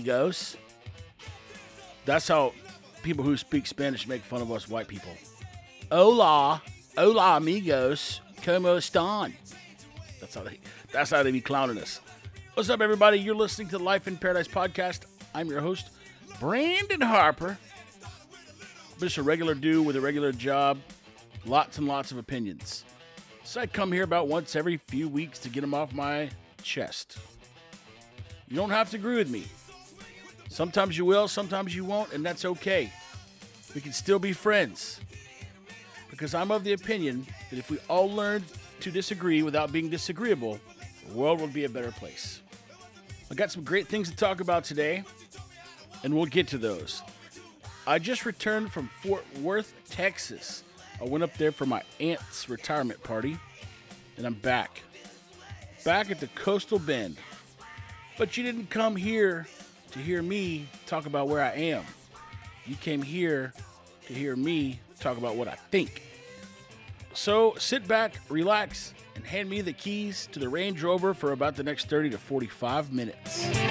amigos. That's how people who speak Spanish make fun of us white people. Hola, hola, amigos. ¿Cómo están? That's how they. That's how they be clowning us. What's up, everybody? You're listening to the Life in Paradise podcast. I'm your host, Brandon Harper. Just a regular dude with a regular job, lots and lots of opinions. So I come here about once every few weeks to get them off my chest. You don't have to agree with me. Sometimes you will, sometimes you won't, and that's okay. We can still be friends. Because I'm of the opinion that if we all learned to disagree without being disagreeable, the world would be a better place. I got some great things to talk about today, and we'll get to those. I just returned from Fort Worth, Texas. I went up there for my aunt's retirement party, and I'm back. Back at the Coastal Bend. But you didn't come here to hear me talk about where I am. You came here to hear me talk about what I think. So sit back, relax, and hand me the keys to the Range Rover for about the next 30 to 45 minutes.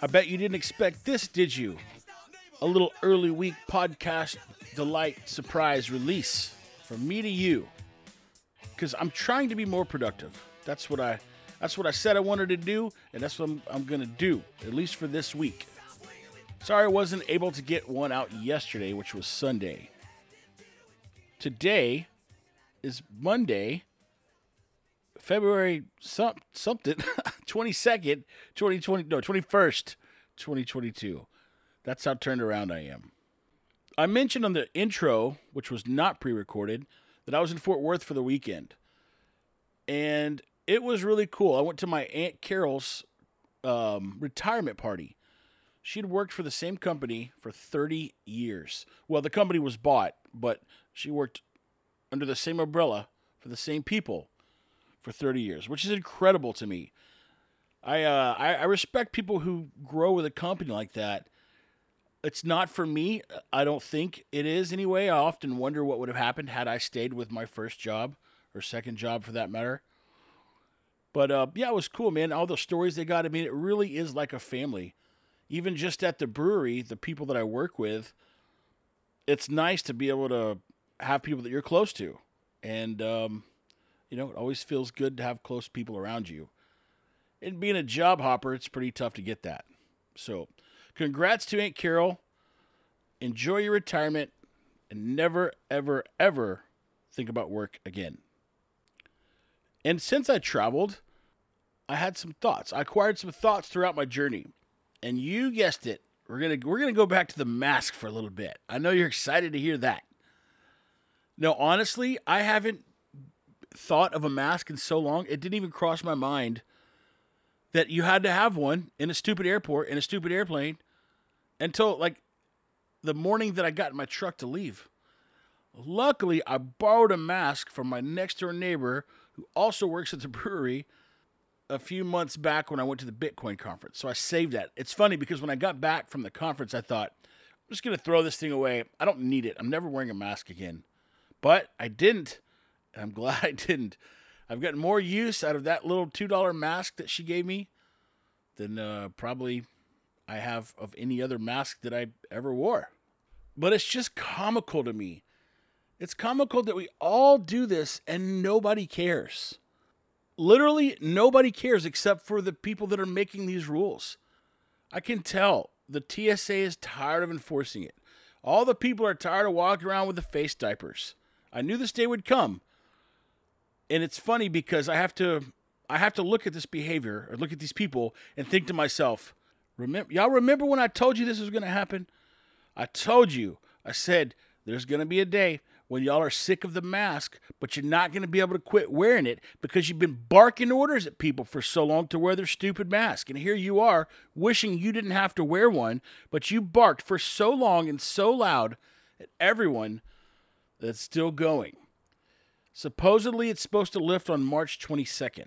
I bet you didn't expect this, did you? A little early week podcast delight surprise release from me to you. Because I'm trying to be more productive. That's what I that's what I said I wanted to do, and that's what I'm, I'm gonna do, at least for this week. Sorry I wasn't able to get one out yesterday, which was Sunday. Today is Monday, February some, something, 22nd, 2020, no, 21st, 2022. That's how turned around I am. I mentioned on the intro, which was not pre recorded, that I was in Fort Worth for the weekend. And it was really cool. I went to my Aunt Carol's um, retirement party. She had worked for the same company for 30 years. Well, the company was bought, but she worked under the same umbrella for the same people for 30 years, which is incredible to me. I, uh, I I respect people who grow with a company like that. It's not for me. I don't think it is anyway. I often wonder what would have happened had I stayed with my first job or second job for that matter. But uh, yeah, it was cool, man. All the stories they got. I mean, it really is like a family. Even just at the brewery, the people that I work with, it's nice to be able to have people that you're close to. And um, you know, it always feels good to have close people around you. And being a job hopper, it's pretty tough to get that. So, congrats to Aunt Carol. Enjoy your retirement and never, ever, ever think about work again. And since I traveled, I had some thoughts. I acquired some thoughts throughout my journey. And you guessed it. We're gonna we're gonna go back to the mask for a little bit. I know you're excited to hear that. No, honestly, I haven't thought of a mask in so long, it didn't even cross my mind that you had to have one in a stupid airport, in a stupid airplane, until like the morning that I got in my truck to leave. Luckily, I borrowed a mask from my next door neighbor who also works at the brewery a few months back when I went to the Bitcoin conference. So I saved that. It's funny because when I got back from the conference, I thought, I'm just going to throw this thing away. I don't need it. I'm never wearing a mask again. But I didn't I'm glad I didn't. I've gotten more use out of that little two dollar mask that she gave me than uh, probably I have of any other mask that I ever wore. But it's just comical to me. It's comical that we all do this and nobody cares. Literally, nobody cares except for the people that are making these rules. I can tell the TSA is tired of enforcing it. All the people are tired of walking around with the face diapers. I knew this day would come and it's funny because I have to I have to look at this behavior or look at these people and think to myself, remember y'all remember when I told you this was going to happen? I told you. I said there's going to be a day when y'all are sick of the mask, but you're not going to be able to quit wearing it because you've been barking orders at people for so long to wear their stupid mask. And here you are wishing you didn't have to wear one, but you barked for so long and so loud at everyone that's still going. Supposedly, it's supposed to lift on March 22nd.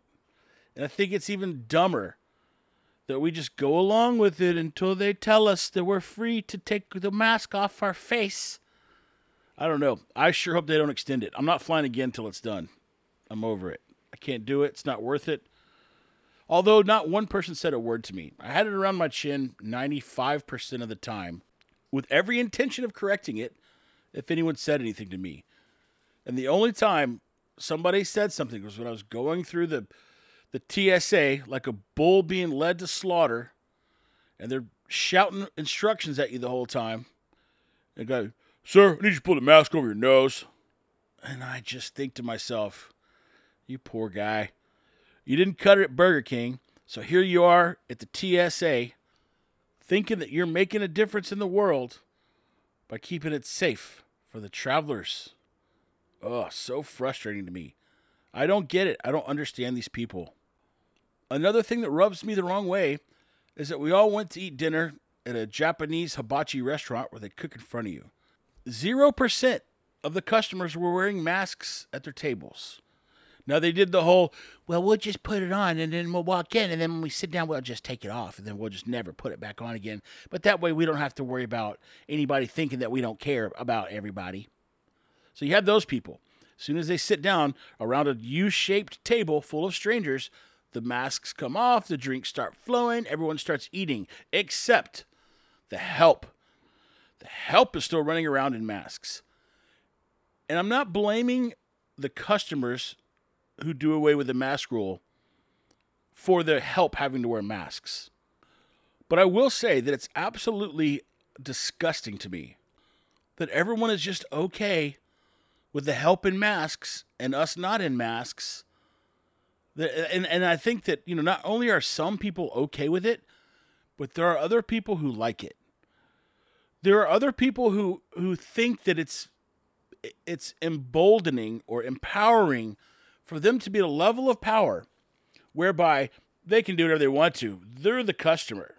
And I think it's even dumber that we just go along with it until they tell us that we're free to take the mask off our face. I don't know. I sure hope they don't extend it. I'm not flying again until it's done. I'm over it. I can't do it. It's not worth it. Although not one person said a word to me. I had it around my chin 95% of the time with every intention of correcting it if anyone said anything to me. And the only time somebody said something was when I was going through the the TSA like a bull being led to slaughter, and they're shouting instructions at you the whole time. And go, sir, I need you to pull the mask over your nose. And I just think to myself, you poor guy. You didn't cut it at Burger King, so here you are at the TSA thinking that you're making a difference in the world by keeping it safe for the travelers. Oh, so frustrating to me. I don't get it. I don't understand these people. Another thing that rubs me the wrong way is that we all went to eat dinner at a Japanese hibachi restaurant where they cook in front of you. 0% of the customers were wearing masks at their tables. Now they did the whole, well, we'll just put it on and then we'll walk in and then when we sit down, we'll just take it off and then we'll just never put it back on again. But that way we don't have to worry about anybody thinking that we don't care about everybody. So you have those people. As soon as they sit down around a U shaped table full of strangers, the masks come off, the drinks start flowing, everyone starts eating, except the help. The help is still running around in masks. And I'm not blaming the customers who do away with the mask rule for the help having to wear masks. But I will say that it's absolutely disgusting to me that everyone is just okay with the help in masks and us not in masks. And, and I think that, you know, not only are some people okay with it, but there are other people who like it. There are other people who, who think that it's it's emboldening or empowering for them to be at a level of power whereby they can do whatever they want to. They're the customer.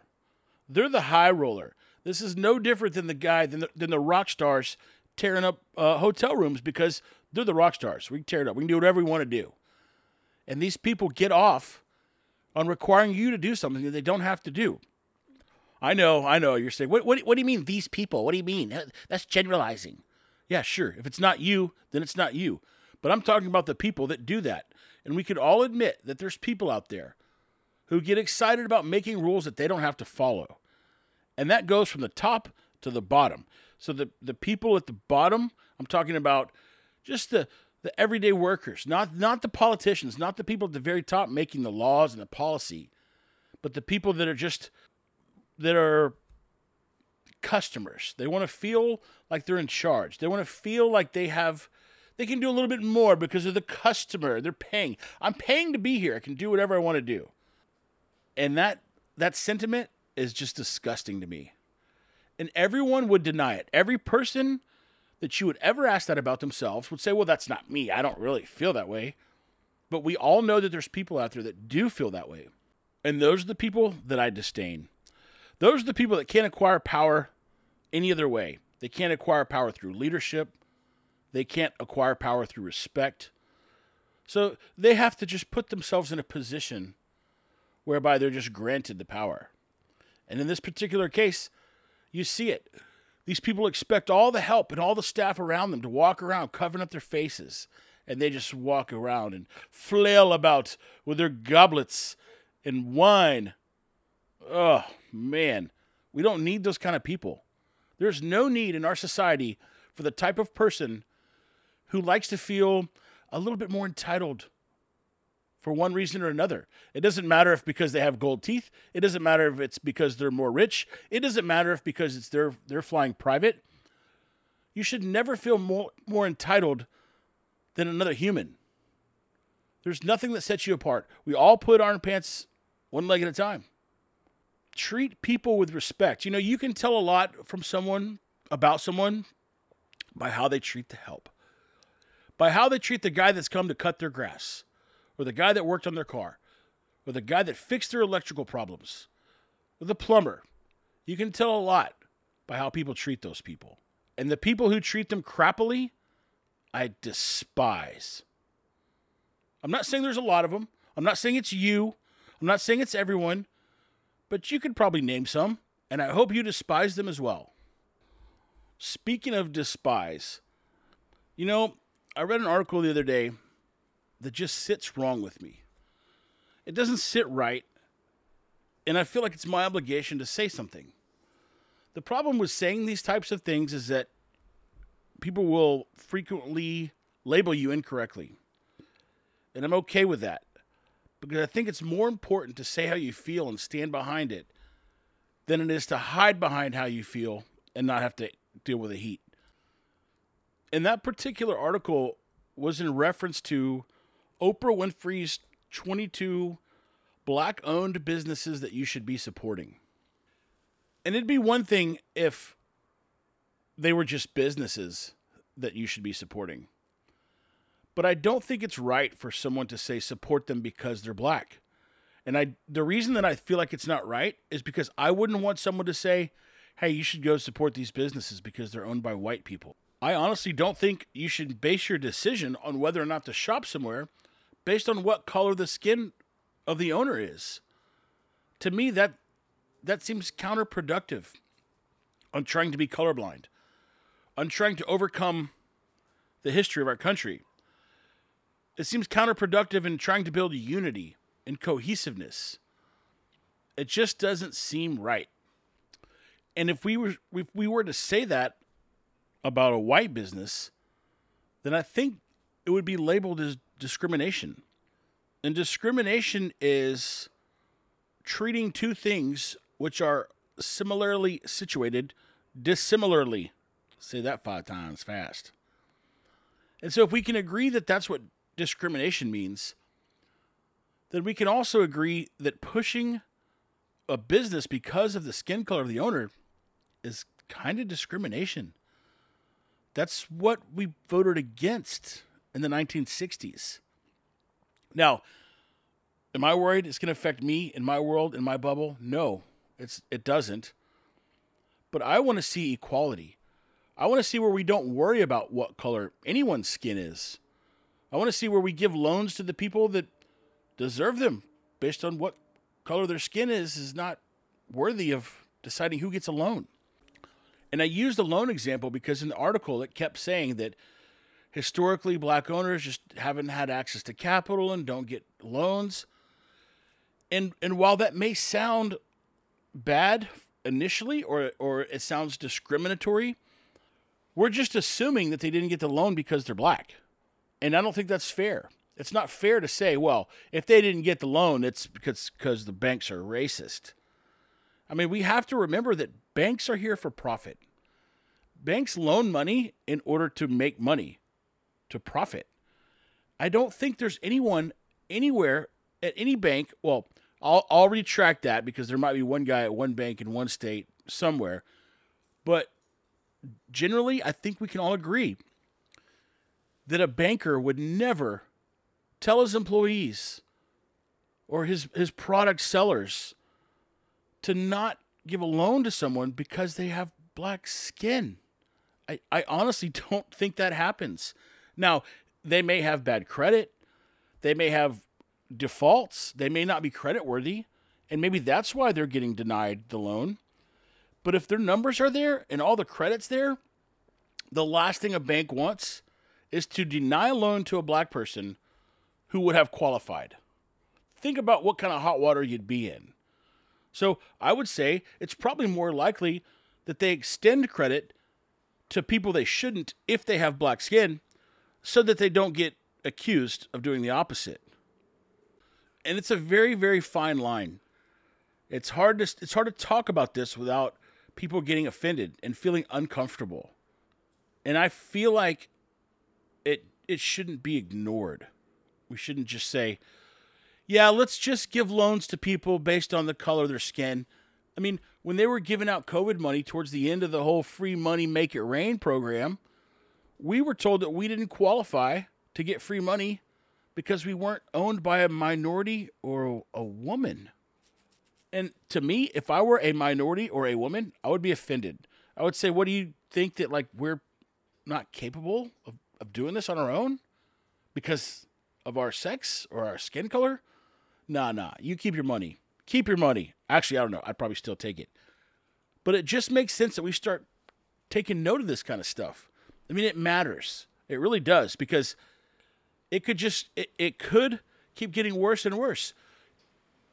They're the high roller. This is no different than the guy than the, than the rock stars tearing up uh, hotel rooms because they're the rock stars. We can tear it up. We can do whatever we want to do. And these people get off on requiring you to do something that they don't have to do. I know, I know. You're saying, what, what, what do you mean, these people? What do you mean? That's generalizing. Yeah, sure. If it's not you, then it's not you. But I'm talking about the people that do that. And we could all admit that there's people out there who get excited about making rules that they don't have to follow. And that goes from the top to the bottom. So the, the people at the bottom, I'm talking about just the, the everyday workers, not not the politicians, not the people at the very top making the laws and the policy, but the people that are just that are customers. They want to feel like they're in charge. They want to feel like they have they can do a little bit more because of the customer. They're paying. I'm paying to be here. I can do whatever I want to do. And that that sentiment is just disgusting to me. And everyone would deny it. Every person that you would ever ask that about themselves would say, "Well, that's not me. I don't really feel that way." But we all know that there's people out there that do feel that way. And those are the people that I disdain. Those are the people that can't acquire power any other way. They can't acquire power through leadership. They can't acquire power through respect. So they have to just put themselves in a position whereby they're just granted the power. And in this particular case, you see it. These people expect all the help and all the staff around them to walk around covering up their faces. And they just walk around and flail about with their goblets and wine. Oh, man. We don't need those kind of people. There's no need in our society for the type of person who likes to feel a little bit more entitled for one reason or another. It doesn't matter if because they have gold teeth. It doesn't matter if it's because they're more rich. It doesn't matter if because it's they're they're flying private. You should never feel more more entitled than another human. There's nothing that sets you apart. We all put our pants one leg at a time. Treat people with respect. You know, you can tell a lot from someone about someone by how they treat the help, by how they treat the guy that's come to cut their grass, or the guy that worked on their car, or the guy that fixed their electrical problems, or the plumber. You can tell a lot by how people treat those people. And the people who treat them crappily, I despise. I'm not saying there's a lot of them. I'm not saying it's you. I'm not saying it's everyone. But you could probably name some, and I hope you despise them as well. Speaking of despise, you know, I read an article the other day that just sits wrong with me. It doesn't sit right, and I feel like it's my obligation to say something. The problem with saying these types of things is that people will frequently label you incorrectly. And I'm okay with that because I think it's more important to say how you feel and stand behind it than it is to hide behind how you feel and not have to deal with the heat. And that particular article was in reference to Oprah Winfrey's 22 black owned businesses that you should be supporting. And it'd be one thing if they were just businesses that you should be supporting. But I don't think it's right for someone to say support them because they're black. And I the reason that I feel like it's not right is because I wouldn't want someone to say, "Hey, you should go support these businesses because they're owned by white people." I honestly don't think you should base your decision on whether or not to shop somewhere based on what color the skin of the owner is. To me that that seems counterproductive on trying to be colorblind, on trying to overcome the history of our country. It seems counterproductive in trying to build unity and cohesiveness. It just doesn't seem right. And if we were if we were to say that about a white business, then I think it would be labeled as discrimination. And discrimination is treating two things which are similarly situated dissimilarly. Say that five times fast. And so, if we can agree that that's what discrimination means, then we can also agree that pushing a business because of the skin color of the owner is kind of discrimination. That's what we voted against in the 1960s. Now, am I worried it's going to affect me in my world, in my bubble? No, it's it doesn't. But I want to see equality. I want to see where we don't worry about what color anyone's skin is. I want to see where we give loans to the people that deserve them based on what color their skin is is not worthy of deciding who gets a loan. And I used the loan example because in the article it kept saying that historically black owners just haven't had access to capital and don't get loans. And and while that may sound bad initially or or it sounds discriminatory, we're just assuming that they didn't get the loan because they're black. And I don't think that's fair. It's not fair to say, well, if they didn't get the loan, it's because because the banks are racist. I mean, we have to remember that banks are here for profit. Banks loan money in order to make money, to profit. I don't think there's anyone anywhere at any bank. Well, I'll, I'll retract that because there might be one guy at one bank in one state somewhere. But generally, I think we can all agree that a banker would never tell his employees or his, his product sellers to not give a loan to someone because they have black skin. I, I honestly don't think that happens. Now, they may have bad credit, they may have defaults, they may not be credit worthy, and maybe that's why they're getting denied the loan. But if their numbers are there and all the credits there, the last thing a bank wants is to deny a loan to a black person who would have qualified. Think about what kind of hot water you'd be in. So I would say it's probably more likely that they extend credit to people they shouldn't if they have black skin so that they don't get accused of doing the opposite. And it's a very very fine line. It's hard to it's hard to talk about this without people getting offended and feeling uncomfortable. And I feel like it it shouldn't be ignored. We shouldn't just say, "Yeah, let's just give loans to people based on the color of their skin." I mean, when they were giving out COVID money towards the end of the whole free money make it rain program, we were told that we didn't qualify to get free money because we weren't owned by a minority or a woman. And to me, if I were a minority or a woman, I would be offended. I would say, "What do you think that like we're not capable of, of doing this on our own?" Because of our sex or our skin color, nah, nah. You keep your money. Keep your money. Actually, I don't know. I'd probably still take it. But it just makes sense that we start taking note of this kind of stuff. I mean, it matters. It really does because it could just it, it could keep getting worse and worse.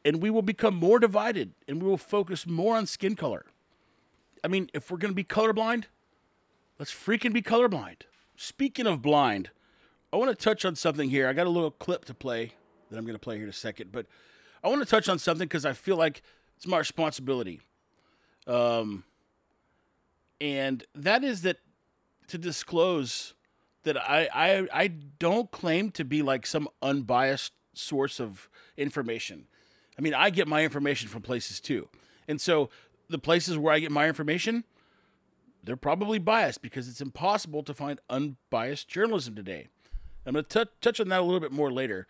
And we will become more divided and we will focus more on skin color. I mean, if we're going to be colorblind, let's freaking be colorblind. Speaking of blind, I want to touch on something here. I got a little clip to play that I'm going to play here in a second, but I want to touch on something because I feel like it's my responsibility. Um, and that is that to disclose that I, I I don't claim to be like some unbiased source of information. I mean, I get my information from places too. And so the places where I get my information, they're probably biased because it's impossible to find unbiased journalism today. I'm going to touch on that a little bit more later.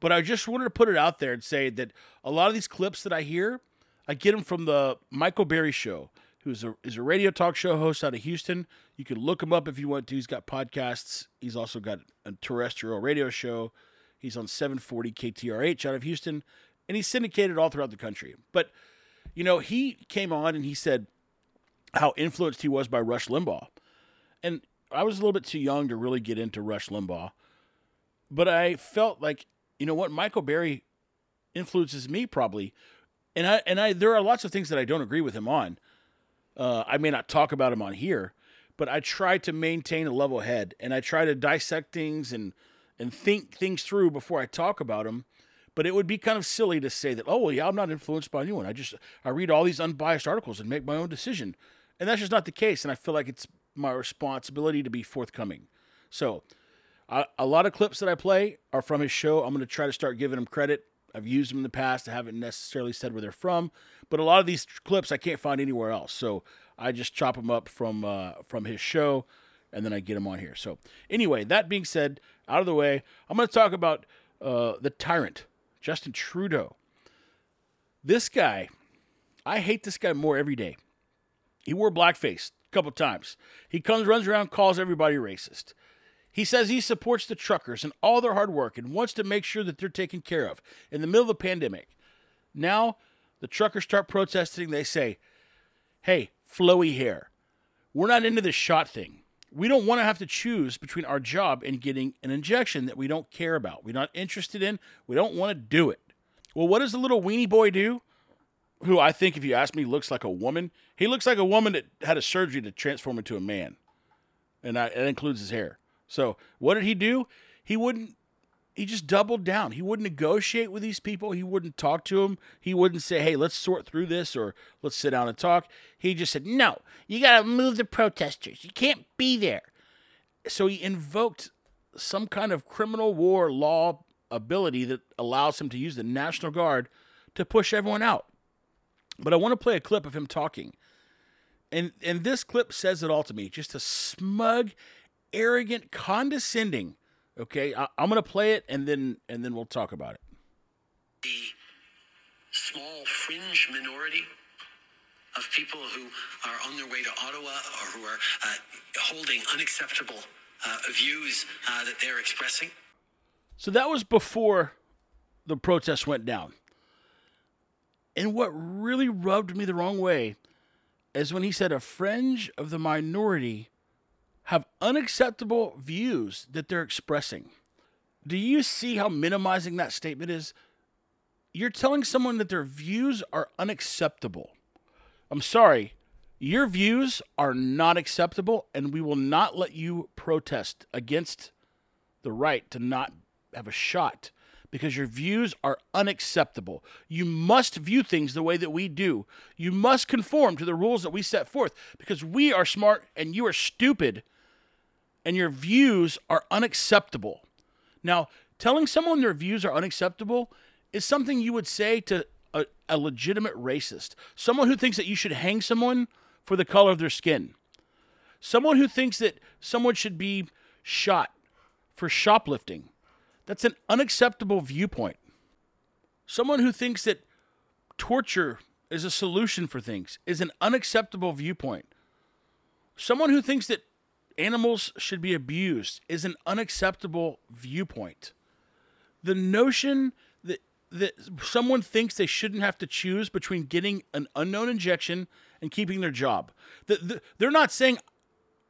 But I just wanted to put it out there and say that a lot of these clips that I hear, I get them from the Michael Berry Show, who's a, is a radio talk show host out of Houston. You can look him up if you want to. He's got podcasts. He's also got a terrestrial radio show. He's on 740 KTRH out of Houston, and he's syndicated all throughout the country. But, you know, he came on and he said how influenced he was by Rush Limbaugh. And I was a little bit too young to really get into Rush Limbaugh. But I felt like, you know what, Michael Berry influences me probably. And I and I there are lots of things that I don't agree with him on. Uh, I may not talk about him on here, but I try to maintain a level head and I try to dissect things and and think things through before I talk about them. But it would be kind of silly to say that, oh well, yeah, I'm not influenced by anyone. I just I read all these unbiased articles and make my own decision, and that's just not the case. And I feel like it's my responsibility to be forthcoming. So, I, a lot of clips that I play are from his show. I'm going to try to start giving him credit. I've used them in the past. I haven't necessarily said where they're from, but a lot of these clips I can't find anywhere else. So I just chop them up from uh, from his show, and then I get them on here. So anyway, that being said, out of the way, I'm going to talk about uh, the tyrant, Justin Trudeau. This guy, I hate this guy more every day. He wore blackface a couple times. He comes, runs around, calls everybody racist. He says he supports the truckers and all their hard work and wants to make sure that they're taken care of in the middle of the pandemic. Now, the truckers start protesting. They say, hey, flowy hair, we're not into this shot thing. We don't want to have to choose between our job and getting an injection that we don't care about. We're not interested in. We don't want to do it. Well, what does the little weenie boy do? Who I think, if you ask me, looks like a woman. He looks like a woman that had a surgery to transform into a man, and that includes his hair. So what did he do? He wouldn't. He just doubled down. He wouldn't negotiate with these people. He wouldn't talk to them. He wouldn't say, "Hey, let's sort through this," or "Let's sit down and talk." He just said, "No, you got to move the protesters. You can't be there." So he invoked some kind of criminal war law ability that allows him to use the National Guard to push everyone out. But I want to play a clip of him talking. And and this clip says it all to me. Just a smug arrogant, condescending. Okay, I, am gonna play it and then and then we'll talk about it. The small fringe minority of people who are on their way to Ottawa or who are uh, holding unacceptable uh, views uh, that they're expressing. So that was before the protest went down. And what really rubbed me the wrong way is when he said a fringe of the minority have unacceptable views that they're expressing. Do you see how minimizing that statement is? You're telling someone that their views are unacceptable. I'm sorry, your views are not acceptable, and we will not let you protest against the right to not have a shot because your views are unacceptable. You must view things the way that we do. You must conform to the rules that we set forth because we are smart and you are stupid and your views are unacceptable. Now, telling someone their views are unacceptable is something you would say to a, a, legitimate racist, someone who thinks that you should hang someone for the color of their skin, someone who thinks that someone should be shot for shoplifting. That's an unacceptable viewpoint. Someone who thinks that torture is a solution for things is an unacceptable viewpoint. Someone who thinks that animals should be abused is an unacceptable viewpoint. the notion that that someone thinks they shouldn't have to choose between getting an unknown injection and keeping their job. The, the, they're not saying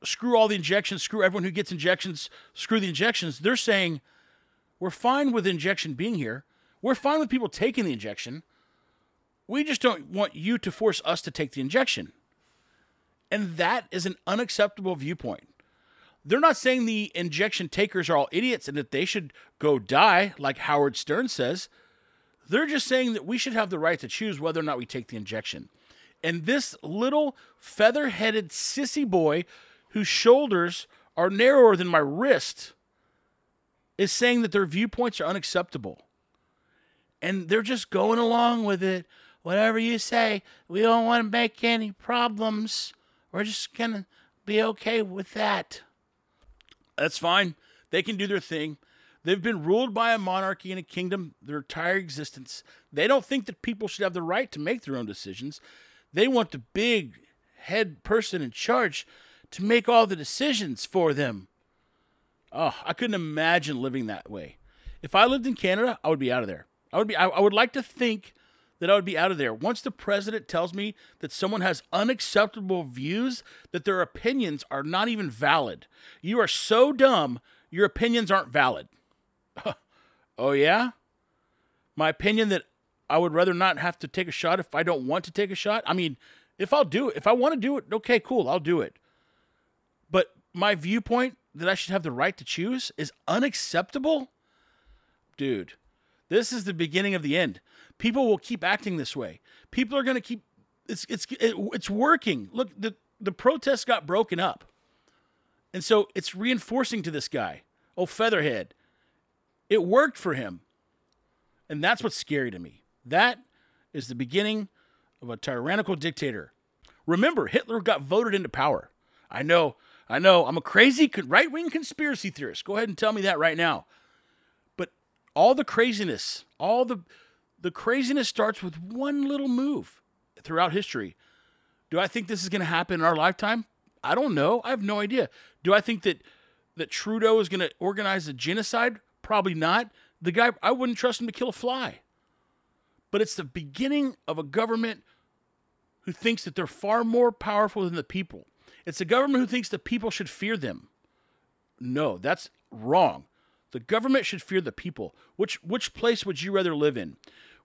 screw all the injections, screw everyone who gets injections, screw the injections. They're saying we're fine with injection being here. We're fine with people taking the injection. We just don't want you to force us to take the injection. And that is an unacceptable viewpoint. They're not saying the injection takers are all idiots and that they should go die, like Howard Stern says. They're just saying that we should have the right to choose whether or not we take the injection. And this little feather headed sissy boy whose shoulders are narrower than my wrist is saying that their viewpoints are unacceptable. And they're just going along with it. Whatever you say, we don't want to make any problems. We're just going to be okay with that. That's fine. They can do their thing. They've been ruled by a monarchy and a kingdom their entire existence. They don't think that people should have the right to make their own decisions. They want the big head person in charge to make all the decisions for them. Oh, I couldn't imagine living that way. If I lived in Canada, I would be out of there. I would be I, I would like to think that I would be out of there. Once the president tells me that someone has unacceptable views, that their opinions are not even valid. You are so dumb, your opinions aren't valid. oh, yeah? My opinion that I would rather not have to take a shot if I don't want to take a shot? I mean, if I'll do it, if I want to do it, okay, cool, I'll do it. But my viewpoint that I should have the right to choose is unacceptable? Dude, this is the beginning of the end. People will keep acting this way. People are going to keep it's it's it, it's working. Look, the the protests got broken up. And so it's reinforcing to this guy, oh Featherhead. It worked for him. And that's what's scary to me. That is the beginning of a tyrannical dictator. Remember, Hitler got voted into power. I know, I know, I'm a crazy right wing conspiracy theorist. Go ahead and tell me that right now. All the craziness, all the the craziness starts with one little move throughout history. Do I think this is going to happen in our lifetime? I don't know. I have no idea. Do I think that that Trudeau is going to organize a genocide? Probably not. The guy, I wouldn't trust him to kill a fly. But it's the beginning of a government who thinks that they're far more powerful than the people. It's a government who thinks the people should fear them. No, that's wrong. The government should fear the people. Which which place would you rather live in?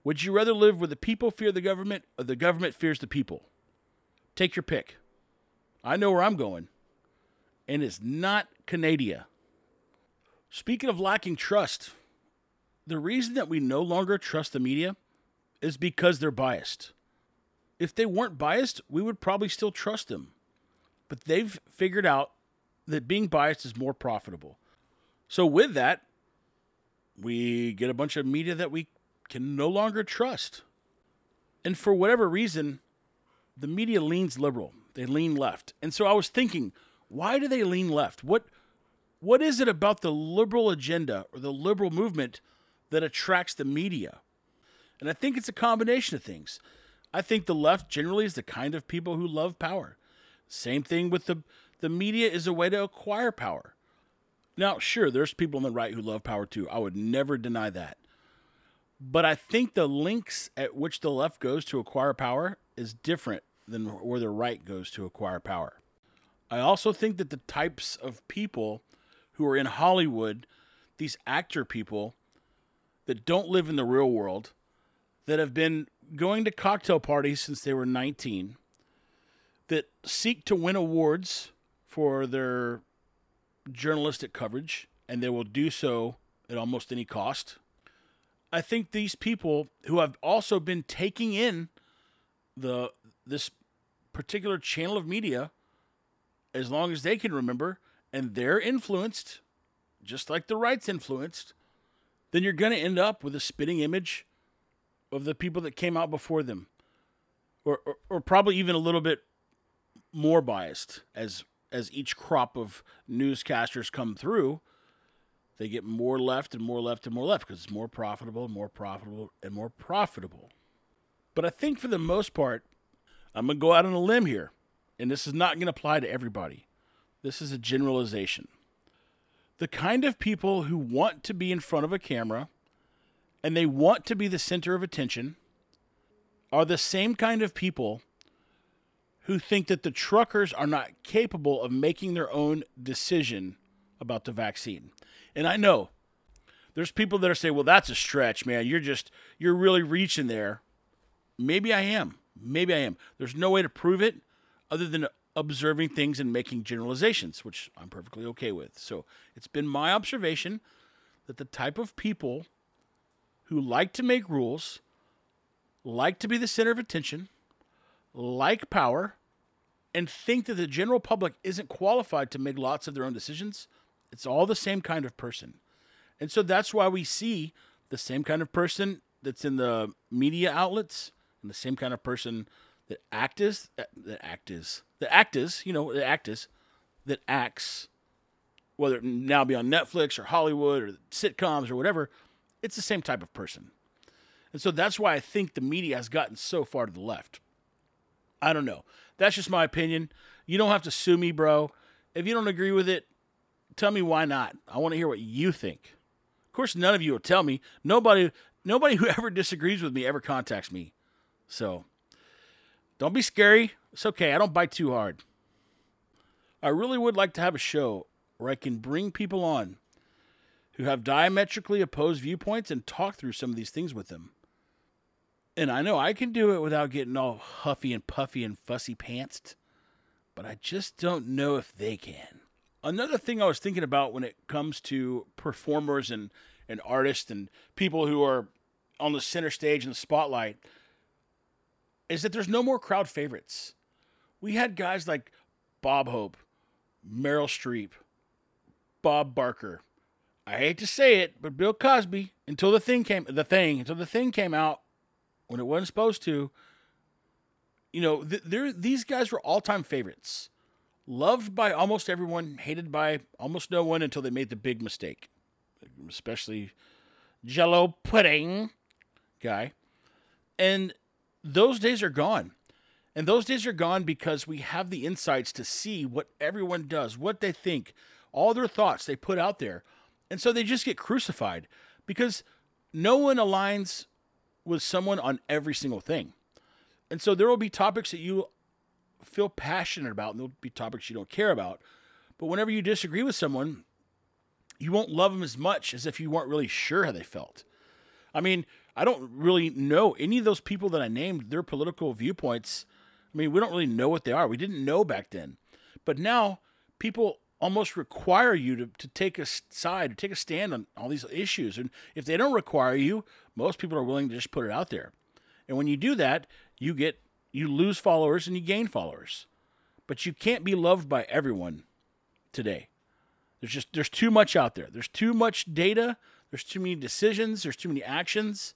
Would you rather live where the people fear the government or the government fears the people? Take your pick. I know where I'm going. And it's not Canada. Speaking of lacking trust, the reason that we no longer trust the media is because they're biased. If they weren't biased, we would probably still trust them. But they've figured out that being biased is more profitable. So, with that, we get a bunch of media that we can no longer trust. And for whatever reason, the media leans liberal. They lean left. And so I was thinking, why do they lean left? What what is it about the liberal agenda or the liberal movement that attracts the media? And I think it's a combination of things. I think the left generally is the kind of people who love power. Same thing with the the media is a way to acquire power. Now, sure, there's people on the right who love power too. I would never deny that. But I think the links at which the left goes to acquire power is different than where the right goes to acquire power. I also think that the types of people who are in Hollywood, these actor people that don't live in the real world, that have been going to cocktail parties since they were 19, that seek to win awards for their journalistic coverage, and they will do so at almost any cost. I think these people who have also been taking in the this particular channel of media as long as they can remember and they're influenced just like the right's influenced then you're going to end up with a spitting image of the people that came out before them or, or, or probably even a little bit more biased as as each crop of newscasters come through they get more left and more left and more left because it's more profitable and more profitable and more profitable. But I think for the most part, I'm going to go out on a limb here, and this is not going to apply to everybody. This is a generalization. The kind of people who want to be in front of a camera and they want to be the center of attention are the same kind of people who think that the truckers are not capable of making their own decision about the vaccine. And I know there's people that are saying, well, that's a stretch, man. You're just, you're really reaching there. Maybe I am. Maybe I am. There's no way to prove it other than observing things and making generalizations, which I'm perfectly okay with. So it's been my observation that the type of people who like to make rules, like to be the center of attention, like power, and think that the general public isn't qualified to make lots of their own decisions, it's all the same kind of person. And so that's why we see the same kind of person that's in the media outlets and the same kind of person that act is uh, that act is the act is, you know, the act is that acts whether it now be on Netflix or Hollywood or sitcoms or whatever, it's the same type of person. And so that's why I think the media has gotten so far to the left. I don't know. That's just my opinion. You don't have to sue me, bro. If you don't agree with it, tell me why not. I want to hear what you think. Of course, none of you will tell me. Nobody nobody who ever disagrees with me ever contacts me. So, don't be scary. It's okay. I don't bite too hard. I really would like to have a show where I can bring people on who have diametrically opposed viewpoints and talk through some of these things with them. And I know I can do it without getting all huffy and puffy and fussy pantsed, but I just don't know if they can. Another thing I was thinking about when it comes to performers and, and artists and people who are on the center stage in the spotlight is that there's no more crowd favorites. We had guys like Bob Hope, Meryl Streep, Bob Barker. I hate to say it, but Bill Cosby, until the thing came the thing, until the thing came out when it wasn't supposed to, you know, th- these guys were all-time favorites. Loved by almost everyone, hated by almost no one until they made the big mistake. Especially Jello pudding guy. And those days are gone. And those days are gone because we have the insights to see what everyone does, what they think, all their thoughts they put out there. And so they just get crucified because no one aligns with someone on every single thing. And so there will be topics that you feel passionate about, and there'll be topics you don't care about. But whenever you disagree with someone, you won't love them as much as if you weren't really sure how they felt. I mean, I don't really know any of those people that I named, their political viewpoints. I mean, we don't really know what they are. We didn't know back then. But now people almost require you to, to take a side, to take a stand on all these issues. And if they don't require you, most people are willing to just put it out there. And when you do that, you get you lose followers and you gain followers. But you can't be loved by everyone today. There's just there's too much out there. There's too much data, there's too many decisions, there's too many actions.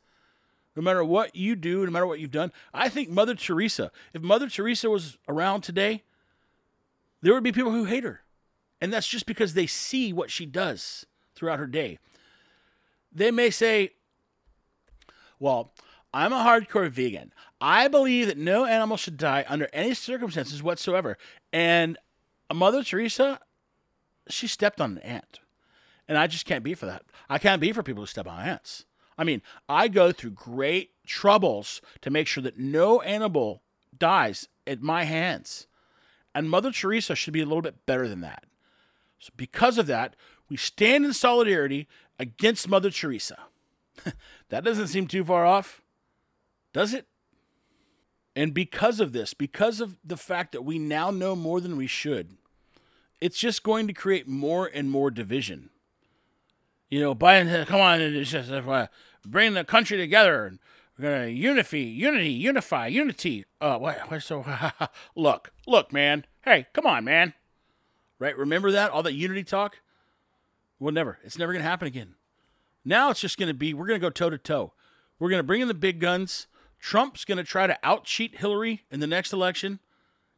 No matter what you do, no matter what you've done, I think Mother Teresa, if Mother Teresa was around today, there would be people who hate her. And that's just because they see what she does throughout her day. They may say, well, I'm a hardcore vegan. I believe that no animal should die under any circumstances whatsoever. And Mother Teresa, she stepped on an ant. And I just can't be for that. I can't be for people who step on ants. I mean, I go through great troubles to make sure that no animal dies at my hands. And Mother Teresa should be a little bit better than that. So, because of that, we stand in solidarity against Mother Teresa. that doesn't seem too far off, does it? And because of this, because of the fact that we now know more than we should, it's just going to create more and more division. You know, Biden, come on, it's just uh, bring the country together. And we're gonna unify, unity, unify, unity. Uh, what? what so, look, look, man. Hey, come on, man. Right? Remember that all that unity talk? Well, never. It's never gonna happen again. Now it's just gonna be. We're gonna go toe to toe. We're gonna bring in the big guns. Trump's gonna try to out cheat Hillary in the next election,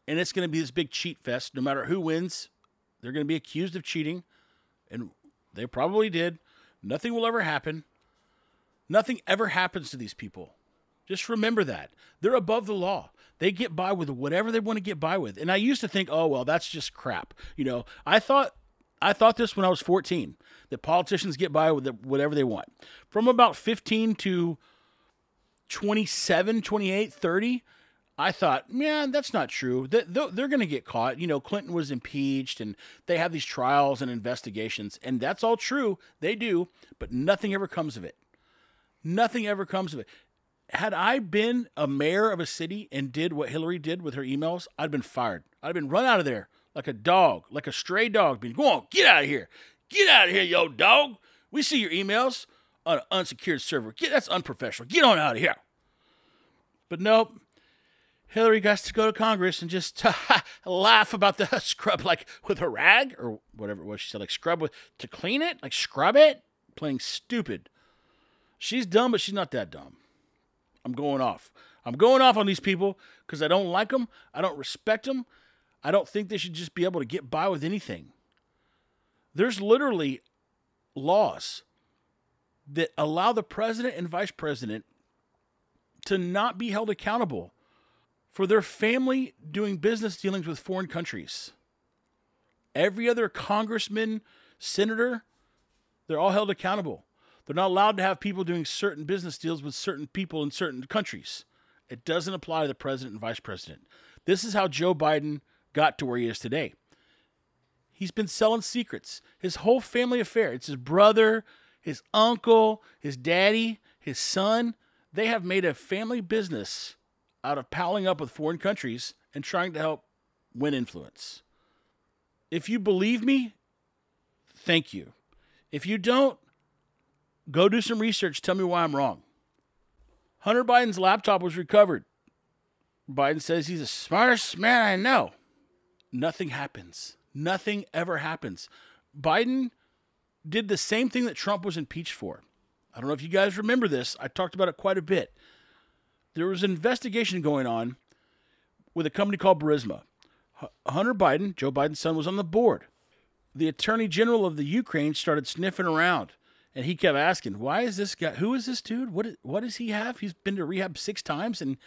and it's gonna be this big cheat fest. No matter who wins, they're gonna be accused of cheating, and they probably did. Nothing will ever happen. Nothing ever happens to these people. Just remember that. They're above the law. They get by with whatever they want to get by with. And I used to think, oh, well, that's just crap. You know, I thought I thought this when I was 14 that politicians get by with whatever they want. From about 15 to 27, 28, 30, I thought, man, that's not true. They're going to get caught. You know, Clinton was impeached and they have these trials and investigations, and that's all true. They do, but nothing ever comes of it. Nothing ever comes of it. Had I been a mayor of a city and did what Hillary did with her emails, I'd been fired. I'd been run out of there like a dog, like a stray dog. Being, go on, get out of here. Get out of here, yo dog. We see your emails on an unsecured server. Get that's unprofessional. Get on out of here. But nope. Hillary got to go to Congress and just laugh about the scrub, like with a rag or whatever it was. She said, like scrub with to clean it, like scrub it. Playing stupid. She's dumb, but she's not that dumb. I'm going off. I'm going off on these people because I don't like them. I don't respect them. I don't think they should just be able to get by with anything. There's literally laws that allow the president and vice president to not be held accountable for their family doing business dealings with foreign countries. Every other congressman, senator, they're all held accountable. They're not allowed to have people doing certain business deals with certain people in certain countries. It doesn't apply to the president and vice president. This is how Joe Biden got to where he is today. He's been selling secrets. His whole family affair. It's his brother, his uncle, his daddy, his son. They have made a family business out of palling up with foreign countries and trying to help win influence. If you believe me, thank you. If you don't, go do some research. Tell me why I'm wrong. Hunter Biden's laptop was recovered. Biden says he's the smartest man I know. Nothing happens. Nothing ever happens. Biden did the same thing that Trump was impeached for. I don't know if you guys remember this. I talked about it quite a bit. There was an investigation going on with a company called Burisma. Hunter Biden, Joe Biden's son, was on the board. The attorney general of the Ukraine started sniffing around and he kept asking, "Why is this guy? Who is this dude? What what does he have? He's been to rehab six times, and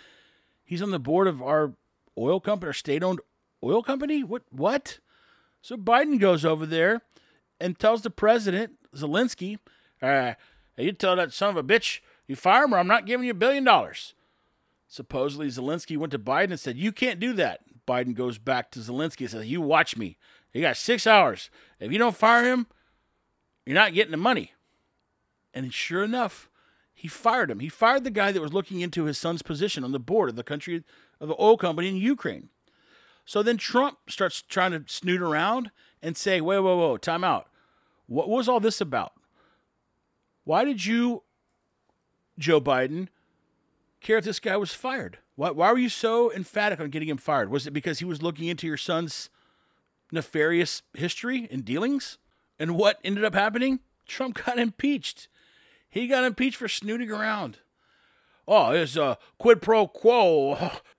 he's on the board of our oil company, our state-owned oil company. What what?" So Biden goes over there and tells the president Zelensky, uh, "You tell that son of a bitch you fire him, or I'm not giving you a billion dollars." Supposedly Zelensky went to Biden and said, "You can't do that." Biden goes back to Zelensky and says, "You watch me. You got six hours. If you don't fire him, you're not getting the money." And sure enough, he fired him. He fired the guy that was looking into his son's position on the board of the country of the oil company in Ukraine. So then Trump starts trying to snoot around and say, wait, whoa, whoa, time out. What was all this about? Why did you, Joe Biden, care if this guy was fired? Why, why were you so emphatic on getting him fired? Was it because he was looking into your son's nefarious history and dealings? And what ended up happening? Trump got impeached. He got impeached for snooting around. Oh, it's a quid pro quo,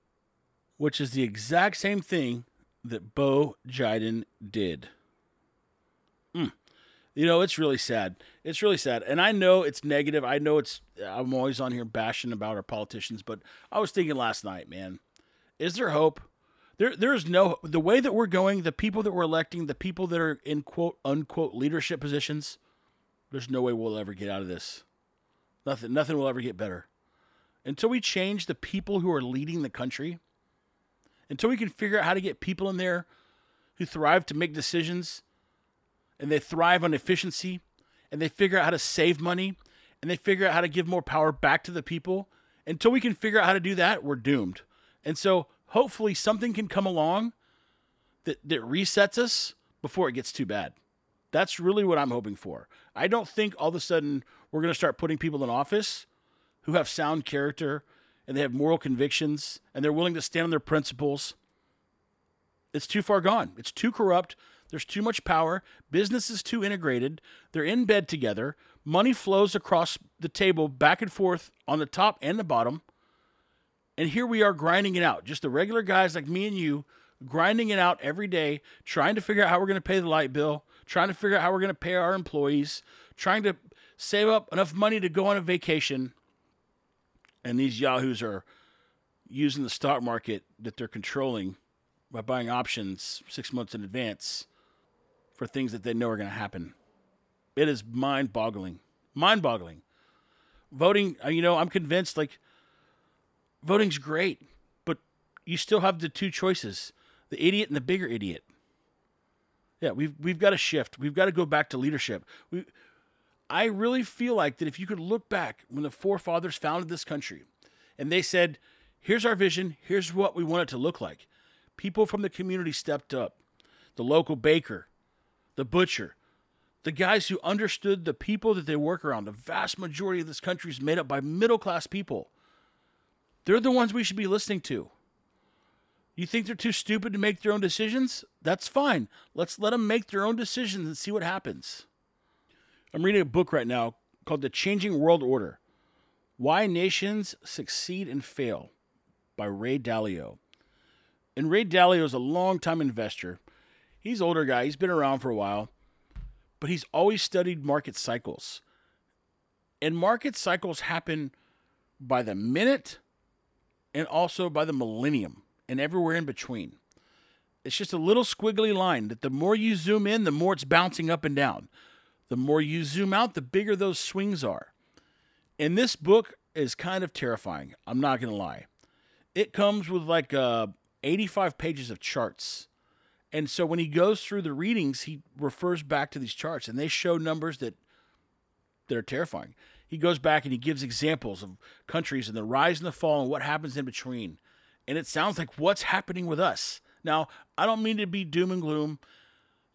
which is the exact same thing that Bo Biden did. Mm. You know, it's really sad. It's really sad. And I know it's negative. I know it's, I'm always on here bashing about our politicians, but I was thinking last night, man, is there hope? There, there is no, the way that we're going, the people that we're electing, the people that are in quote unquote leadership positions, there's no way we'll ever get out of this. Nothing, nothing will ever get better. Until we change the people who are leading the country, until we can figure out how to get people in there who thrive to make decisions and they thrive on efficiency and they figure out how to save money and they figure out how to give more power back to the people. Until we can figure out how to do that, we're doomed. And so hopefully something can come along that, that resets us before it gets too bad. That's really what I'm hoping for. I don't think all of a sudden we're going to start putting people in office who have sound character and they have moral convictions and they're willing to stand on their principles. It's too far gone. It's too corrupt. There's too much power. Business is too integrated. They're in bed together. Money flows across the table back and forth on the top and the bottom. And here we are grinding it out. Just the regular guys like me and you grinding it out every day, trying to figure out how we're going to pay the light bill, trying to figure out how we're going to pay our employees, trying to save up enough money to go on a vacation. And these yahoos are using the stock market that they're controlling by buying options six months in advance for things that they know are going to happen. It is mind boggling. Mind boggling. Voting, uh, you know, I'm convinced like voting's great, but you still have the two choices the idiot and the bigger idiot. Yeah, we've, we've got to shift. We've got to go back to leadership. We, I really feel like that if you could look back when the forefathers founded this country and they said, here's our vision, here's what we want it to look like, people from the community stepped up. The local baker, the butcher, the guys who understood the people that they work around. The vast majority of this country is made up by middle class people. They're the ones we should be listening to. You think they're too stupid to make their own decisions? That's fine. Let's let them make their own decisions and see what happens. I'm reading a book right now called The Changing World Order Why Nations Succeed and Fail by Ray Dalio. And Ray Dalio is a longtime investor. He's older guy, he's been around for a while, but he's always studied market cycles. And market cycles happen by the minute and also by the millennium and everywhere in between. It's just a little squiggly line that the more you zoom in, the more it's bouncing up and down. The more you zoom out, the bigger those swings are. And this book is kind of terrifying. I'm not going to lie. It comes with like uh, 85 pages of charts. And so when he goes through the readings, he refers back to these charts and they show numbers that that are terrifying. He goes back and he gives examples of countries and the rise and the fall and what happens in between. And it sounds like what's happening with us. Now, I don't mean to be doom and gloom.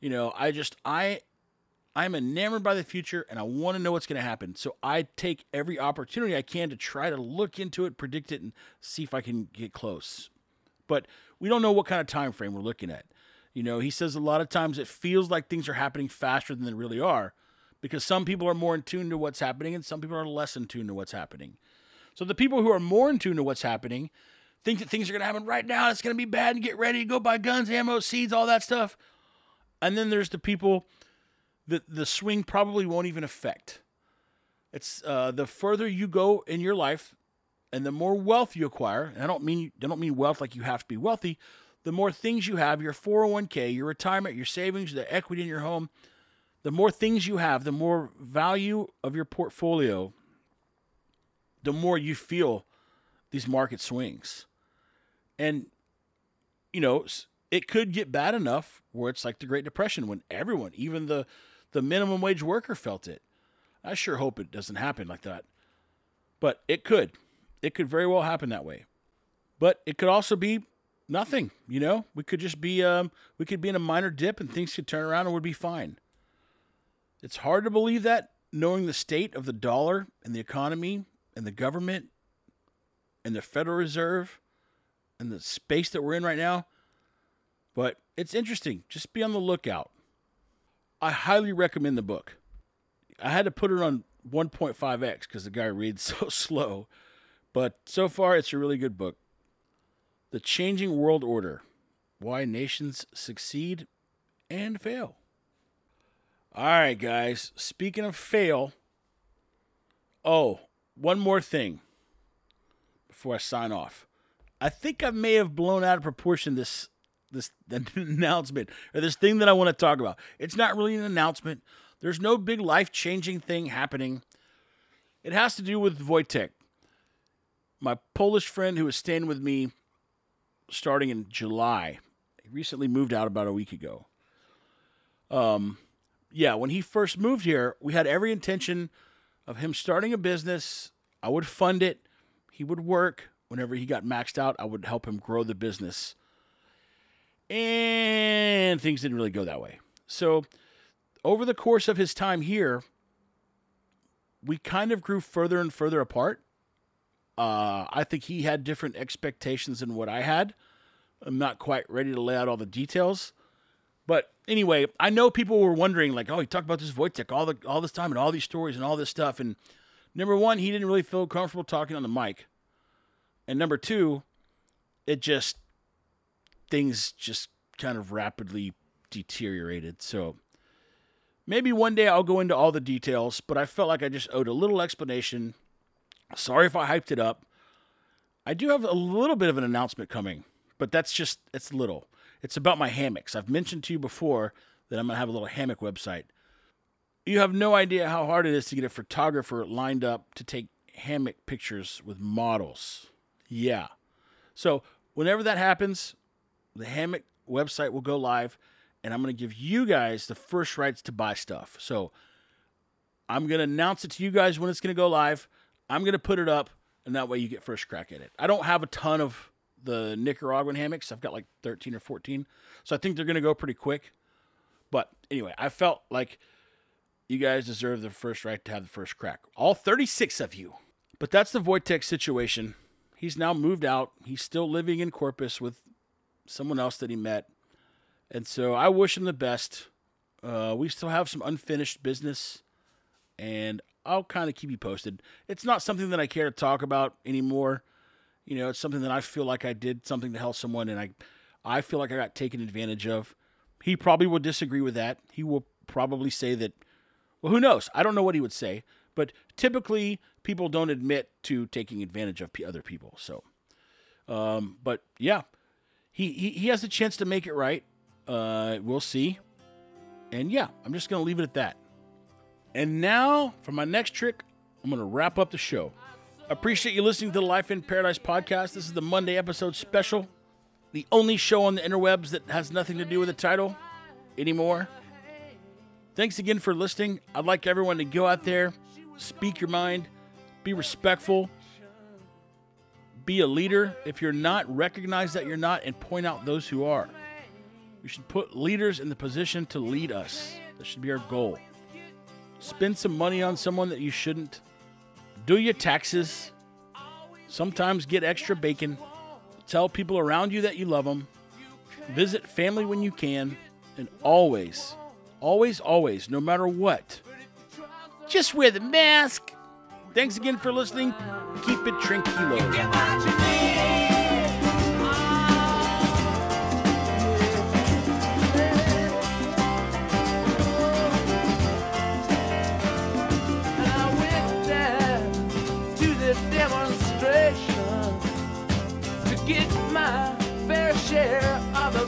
You know, I just I I'm enamored by the future and I want to know what's going to happen. So I take every opportunity I can to try to look into it, predict it and see if I can get close. But we don't know what kind of time frame we're looking at. You know, he says a lot of times it feels like things are happening faster than they really are because some people are more in tune to what's happening and some people are less in tune to what's happening. So the people who are more in tune to what's happening think that things are going to happen right now. It's going to be bad and get ready, go buy guns, ammo, seeds, all that stuff. And then there's the people that the swing probably won't even affect. It's uh, the further you go in your life, and the more wealth you acquire. And I don't mean I don't mean wealth like you have to be wealthy. The more things you have, your 401k, your retirement, your savings, the equity in your home, the more things you have, the more value of your portfolio, the more you feel these market swings. And you know, it could get bad enough where it's like the Great Depression when everyone, even the the minimum wage worker felt it. I sure hope it doesn't happen like that. But it could. It could very well happen that way. But it could also be nothing, you know? We could just be um we could be in a minor dip and things could turn around and we'd be fine. It's hard to believe that knowing the state of the dollar and the economy and the government and the Federal Reserve and the space that we're in right now. But it's interesting. Just be on the lookout. I highly recommend the book. I had to put it on 1.5x because the guy reads so slow. But so far, it's a really good book. The Changing World Order Why Nations Succeed and Fail. All right, guys. Speaking of fail, oh, one more thing before I sign off. I think I may have blown out of proportion this this announcement or this thing that I want to talk about. It's not really an announcement. There's no big life changing thing happening. It has to do with Wojtek, my Polish friend who is staying with me starting in July. He recently moved out about a week ago. Um, yeah, when he first moved here, we had every intention of him starting a business. I would fund it. He would work. Whenever he got maxed out, I would help him grow the business. And things didn't really go that way. So, over the course of his time here, we kind of grew further and further apart. Uh, I think he had different expectations than what I had. I'm not quite ready to lay out all the details. But anyway, I know people were wondering, like, oh, he talked about this Wojtek all the all this time and all these stories and all this stuff. And number one, he didn't really feel comfortable talking on the mic. And number two, it just things just kind of rapidly deteriorated. So maybe one day I'll go into all the details, but I felt like I just owed a little explanation. Sorry if I hyped it up. I do have a little bit of an announcement coming, but that's just it's little. It's about my hammocks. I've mentioned to you before that I'm going to have a little hammock website. You have no idea how hard it is to get a photographer lined up to take hammock pictures with models. Yeah. So, whenever that happens, the hammock website will go live and I'm going to give you guys the first rights to buy stuff. So, I'm going to announce it to you guys when it's going to go live. I'm going to put it up and that way you get first crack at it. I don't have a ton of the Nicaraguan hammocks. I've got like 13 or 14. So I think they're going to go pretty quick. But anyway, I felt like you guys deserve the first right to have the first crack. All 36 of you. But that's the Wojtek situation. He's now moved out. He's still living in Corpus with someone else that he met. And so I wish him the best. Uh, we still have some unfinished business, and I'll kind of keep you posted. It's not something that I care to talk about anymore. You know, it's something that I feel like I did something to help someone, and I, I feel like I got taken advantage of. He probably will disagree with that. He will probably say that. Well, who knows? I don't know what he would say, but typically people don't admit to taking advantage of other people. So, um, but yeah, he, he has a chance to make it right. Uh, we'll see. And yeah, I'm just gonna leave it at that. And now for my next trick, I'm gonna wrap up the show. Appreciate you listening to the Life in Paradise podcast. This is the Monday episode special, the only show on the interwebs that has nothing to do with the title anymore. Thanks again for listening. I'd like everyone to go out there, speak your mind, be respectful, be a leader. If you're not, recognize that you're not and point out those who are. We should put leaders in the position to lead us. That should be our goal. Spend some money on someone that you shouldn't. Do your taxes. Sometimes get extra bacon. Tell people around you that you love them. Visit family when you can. And always, always, always, no matter what, just wear the mask. Thanks again for listening. Keep it tranquilo. Get my fair share of the